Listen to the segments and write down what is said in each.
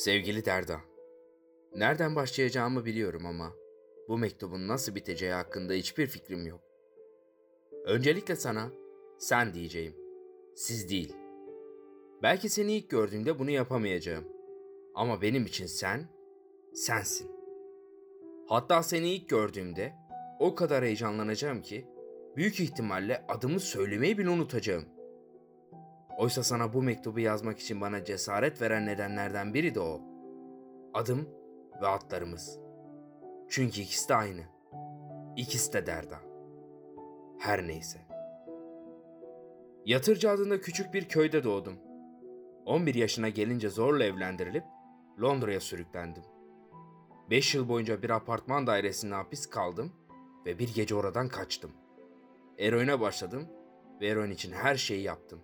Sevgili Derda, nereden başlayacağımı biliyorum ama bu mektubun nasıl biteceği hakkında hiçbir fikrim yok. Öncelikle sana sen diyeceğim, siz değil. Belki seni ilk gördüğümde bunu yapamayacağım. Ama benim için sen, sensin. Hatta seni ilk gördüğümde o kadar heyecanlanacağım ki büyük ihtimalle adımı söylemeyi bile unutacağım. Oysa sana bu mektubu yazmak için bana cesaret veren nedenlerden biri de o. Adım ve adlarımız. Çünkü ikisi de aynı. İkisi de Derda. Her neyse. Yatırcı adında küçük bir köyde doğdum. 11 yaşına gelince zorla evlendirilip Londra'ya sürüklendim. 5 yıl boyunca bir apartman dairesinde hapis kaldım ve bir gece oradan kaçtım. Eroine başladım ve eroin için her şeyi yaptım.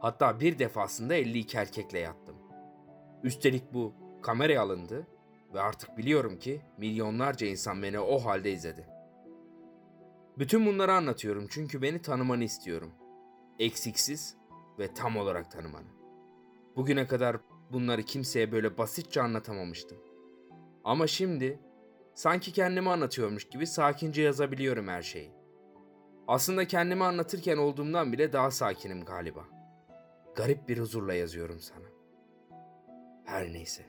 Hatta bir defasında 52 erkekle yattım. Üstelik bu kameraya alındı ve artık biliyorum ki milyonlarca insan beni o halde izledi. Bütün bunları anlatıyorum çünkü beni tanımanı istiyorum. Eksiksiz ve tam olarak tanımanı. Bugüne kadar bunları kimseye böyle basitçe anlatamamıştım. Ama şimdi sanki kendimi anlatıyormuş gibi sakince yazabiliyorum her şeyi. Aslında kendimi anlatırken olduğumdan bile daha sakinim galiba. Garip bir huzurla yazıyorum sana. Her neyse.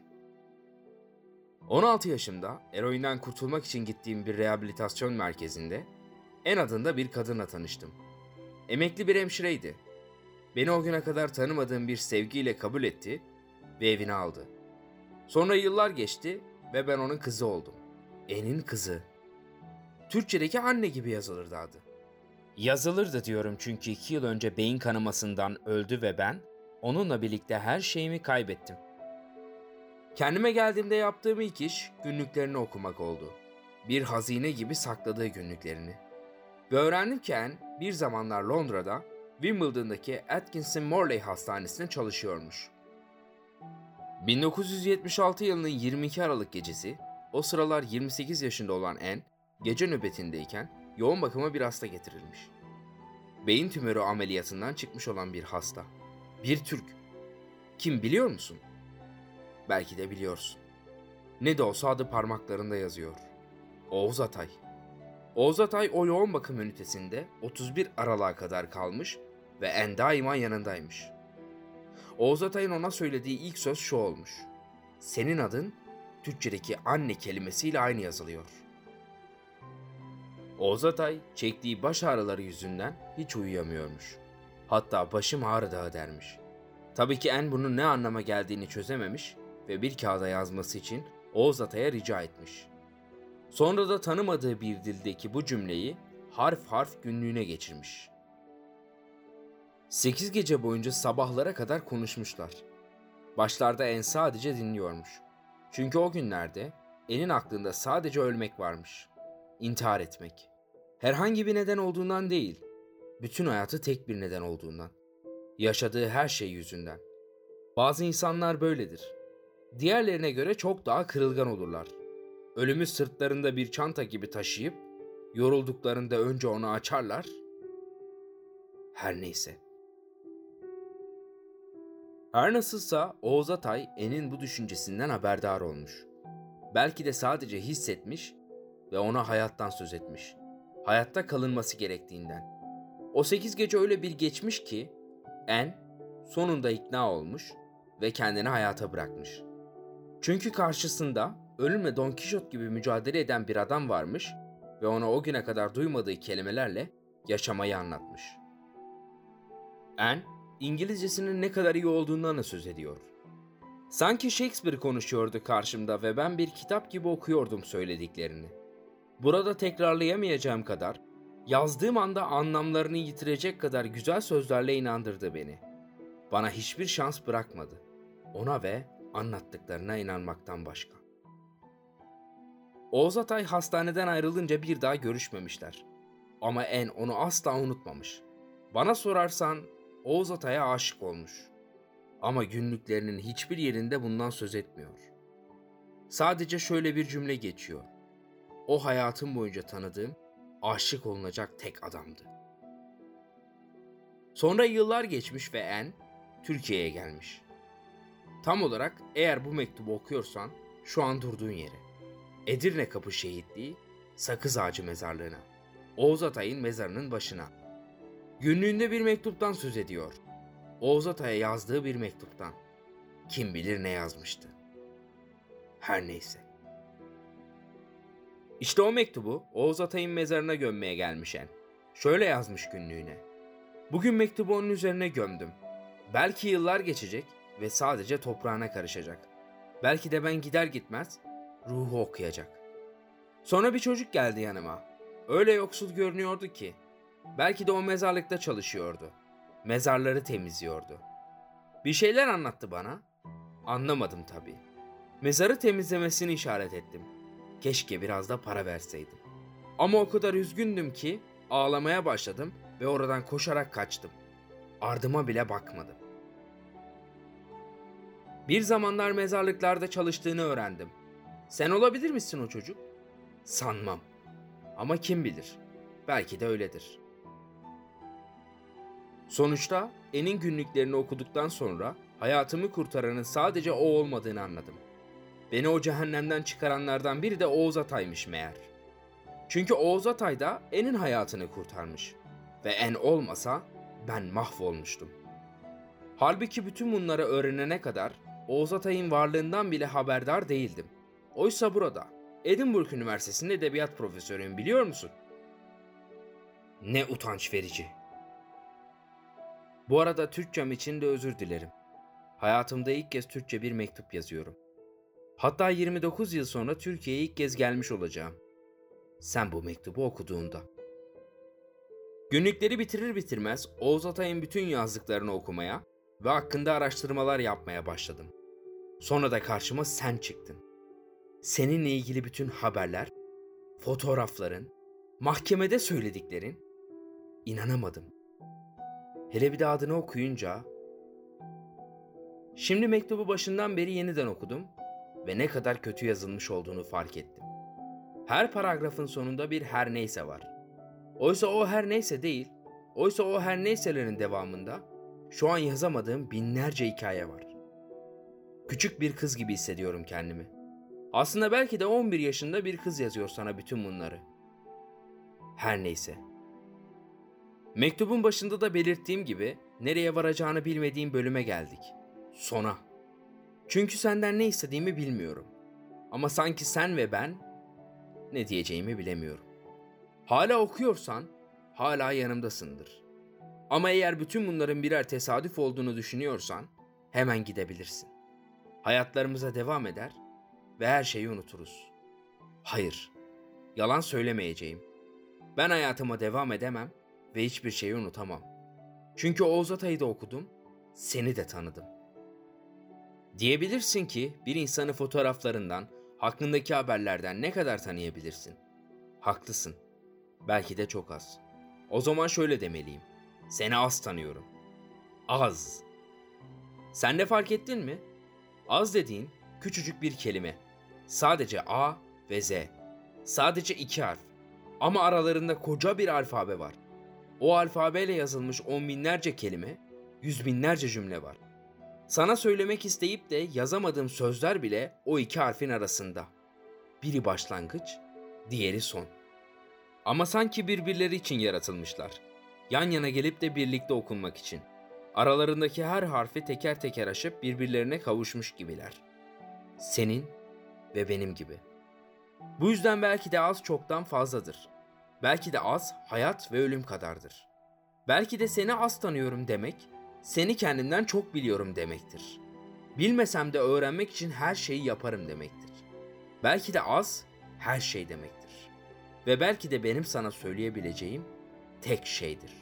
16 yaşımda eroinden kurtulmak için gittiğim bir rehabilitasyon merkezinde en adında bir kadınla tanıştım. Emekli bir hemşireydi. Beni o güne kadar tanımadığım bir sevgiyle kabul etti ve evine aldı. Sonra yıllar geçti ve ben onun kızı oldum. En'in kızı. Türkçedeki anne gibi yazılırdı adı. Yazılırdı diyorum çünkü iki yıl önce beyin kanamasından öldü ve ben onunla birlikte her şeyimi kaybettim. Kendime geldiğimde yaptığım ilk iş günlüklerini okumak oldu. Bir hazine gibi sakladığı günlüklerini. Ve Anne bir zamanlar Londra'da Wimbledon'daki Atkinson Morley Hastanesi'nde çalışıyormuş. 1976 yılının 22 Aralık gecesi, o sıralar 28 yaşında olan Anne, gece nöbetindeyken yoğun bakıma bir hasta getirilmiş. Beyin tümörü ameliyatından çıkmış olan bir hasta. Bir Türk. Kim biliyor musun? Belki de biliyorsun. Ne de olsa adı parmaklarında yazıyor. Oğuz Atay. Oğuz Atay o yoğun bakım ünitesinde 31 Aralık'a kadar kalmış ve en daima yanındaymış. Oğuz Atay'ın ona söylediği ilk söz şu olmuş. Senin adın Türkçedeki anne kelimesiyle aynı yazılıyor. Oğuz Atay çektiği baş ağrıları yüzünden hiç uyuyamıyormuş. Hatta başım ağrı dağı dermiş. Tabii ki En bunun ne anlama geldiğini çözememiş ve bir kağıda yazması için Oğuz Atay'a rica etmiş. Sonra da tanımadığı bir dildeki bu cümleyi harf harf günlüğüne geçirmiş. Sekiz gece boyunca sabahlara kadar konuşmuşlar. Başlarda En sadece dinliyormuş. Çünkü o günlerde En'in aklında sadece ölmek varmış. İntihar etmek. Herhangi bir neden olduğundan değil, bütün hayatı tek bir neden olduğundan. Yaşadığı her şey yüzünden. Bazı insanlar böyledir. Diğerlerine göre çok daha kırılgan olurlar. Ölümü sırtlarında bir çanta gibi taşıyıp yorulduklarında önce onu açarlar. Her neyse. Her nasılsa Oğuz Atay En'in bu düşüncesinden haberdar olmuş. Belki de sadece hissetmiş ve ona hayattan söz etmiş. Hayatta kalınması gerektiğinden. O sekiz gece öyle bir geçmiş ki En sonunda ikna olmuş ve kendini hayata bırakmış. Çünkü karşısında ölümle Don Kişot gibi mücadele eden bir adam varmış ve ona o güne kadar duymadığı kelimelerle yaşamayı anlatmış. En, İngilizcesinin ne kadar iyi olduğundan da söz ediyor. Sanki Shakespeare konuşuyordu karşımda ve ben bir kitap gibi okuyordum söylediklerini. Burada tekrarlayamayacağım kadar, yazdığım anda anlamlarını yitirecek kadar güzel sözlerle inandırdı beni. Bana hiçbir şans bırakmadı. Ona ve anlattıklarına inanmaktan başka. Oğuz Atay hastaneden ayrılınca bir daha görüşmemişler. Ama En onu asla unutmamış. Bana sorarsan Oğuz Atay'a aşık olmuş. Ama günlüklerinin hiçbir yerinde bundan söz etmiyor. Sadece şöyle bir cümle geçiyor. O hayatım boyunca tanıdığım aşık olunacak tek adamdı. Sonra yıllar geçmiş ve En Türkiye'ye gelmiş. Tam olarak eğer bu mektubu okuyorsan şu an durduğun yere. Edirne Kapı Şehitliği, Sakız Ağacı Mezarlığı'na. Oğuz Atay'ın mezarının başına. Günlüğünde bir mektuptan söz ediyor. Oğuz Atay'a yazdığı bir mektuptan. Kim bilir ne yazmıştı. Her neyse. İşte o mektubu Oğuz Atay'ın mezarına gömmeye gelmişen. Şöyle yazmış günlüğüne. Bugün mektubu onun üzerine gömdüm. Belki yıllar geçecek ve sadece toprağına karışacak. Belki de ben gider gitmez ruhu okuyacak. Sonra bir çocuk geldi yanıma. Öyle yoksul görünüyordu ki. Belki de o mezarlıkta çalışıyordu. Mezarları temizliyordu. Bir şeyler anlattı bana. Anlamadım tabii. Mezarı temizlemesini işaret ettim. Keşke biraz da para verseydim. Ama o kadar üzgündüm ki ağlamaya başladım ve oradan koşarak kaçtım. Ardıma bile bakmadım. Bir zamanlar mezarlıklarda çalıştığını öğrendim. Sen olabilir misin o çocuk? Sanmam. Ama kim bilir? Belki de öyledir. Sonuçta En'in günlüklerini okuduktan sonra hayatımı kurtaranın sadece o olmadığını anladım. Beni o cehennemden çıkaranlardan biri de Oğuz Atay'mış meğer. Çünkü Oğuz Atay da En'in hayatını kurtarmış. Ve En olmasa ben mahvolmuştum. Halbuki bütün bunları öğrenene kadar Oğuz Atay'ın varlığından bile haberdar değildim. Oysa burada Edinburgh Üniversitesi'nde edebiyat profesörüyüm biliyor musun? Ne utanç verici. Bu arada Türkçem için de özür dilerim. Hayatımda ilk kez Türkçe bir mektup yazıyorum. Hatta 29 yıl sonra Türkiye'ye ilk kez gelmiş olacağım. Sen bu mektubu okuduğunda. Günlükleri bitirir bitirmez Oğuz Atay'ın bütün yazdıklarını okumaya ve hakkında araştırmalar yapmaya başladım. Sonra da karşıma sen çıktın. Seninle ilgili bütün haberler, fotoğrafların, mahkemede söylediklerin inanamadım. Hele bir de adını okuyunca Şimdi mektubu başından beri yeniden okudum ve ne kadar kötü yazılmış olduğunu fark ettim. Her paragrafın sonunda bir her neyse var. Oysa o her neyse değil, oysa o her neyselerin devamında şu an yazamadığım binlerce hikaye var. Küçük bir kız gibi hissediyorum kendimi. Aslında belki de 11 yaşında bir kız yazıyor sana bütün bunları. Her neyse. Mektubun başında da belirttiğim gibi nereye varacağını bilmediğim bölüme geldik. Sona. Çünkü senden ne istediğimi bilmiyorum. Ama sanki sen ve ben ne diyeceğimi bilemiyorum. Hala okuyorsan hala yanımdasındır. Ama eğer bütün bunların birer tesadüf olduğunu düşünüyorsan hemen gidebilirsin. Hayatlarımıza devam eder ve her şeyi unuturuz. Hayır, yalan söylemeyeceğim. Ben hayatıma devam edemem ve hiçbir şeyi unutamam. Çünkü Oğuz Atay'ı da okudum, seni de tanıdım. Diyebilirsin ki bir insanı fotoğraflarından, hakkındaki haberlerden ne kadar tanıyabilirsin? Haklısın. Belki de çok az. O zaman şöyle demeliyim. Seni az tanıyorum. Az. Sen de fark ettin mi? Az dediğin küçücük bir kelime. Sadece A ve Z. Sadece iki harf. Ama aralarında koca bir alfabe var. O alfabeyle yazılmış on binlerce kelime, yüz binlerce cümle var. Sana söylemek isteyip de yazamadığım sözler bile o iki harfin arasında. Biri başlangıç, diğeri son. Ama sanki birbirleri için yaratılmışlar. Yan yana gelip de birlikte okunmak için. Aralarındaki her harfi teker teker aşıp birbirlerine kavuşmuş gibiler. Senin ve benim gibi. Bu yüzden belki de az çoktan fazladır. Belki de az hayat ve ölüm kadardır. Belki de seni az tanıyorum demek, seni kendimden çok biliyorum demektir. Bilmesem de öğrenmek için her şeyi yaparım demektir. Belki de az her şey demektir. Ve belki de benim sana söyleyebileceğim tek şeydir.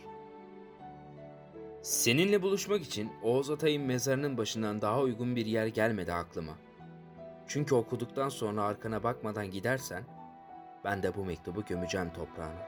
Seninle buluşmak için Oğuz Atay'ın mezarının başından daha uygun bir yer gelmedi aklıma. Çünkü okuduktan sonra arkana bakmadan gidersen ben de bu mektubu gömeceğim toprağına.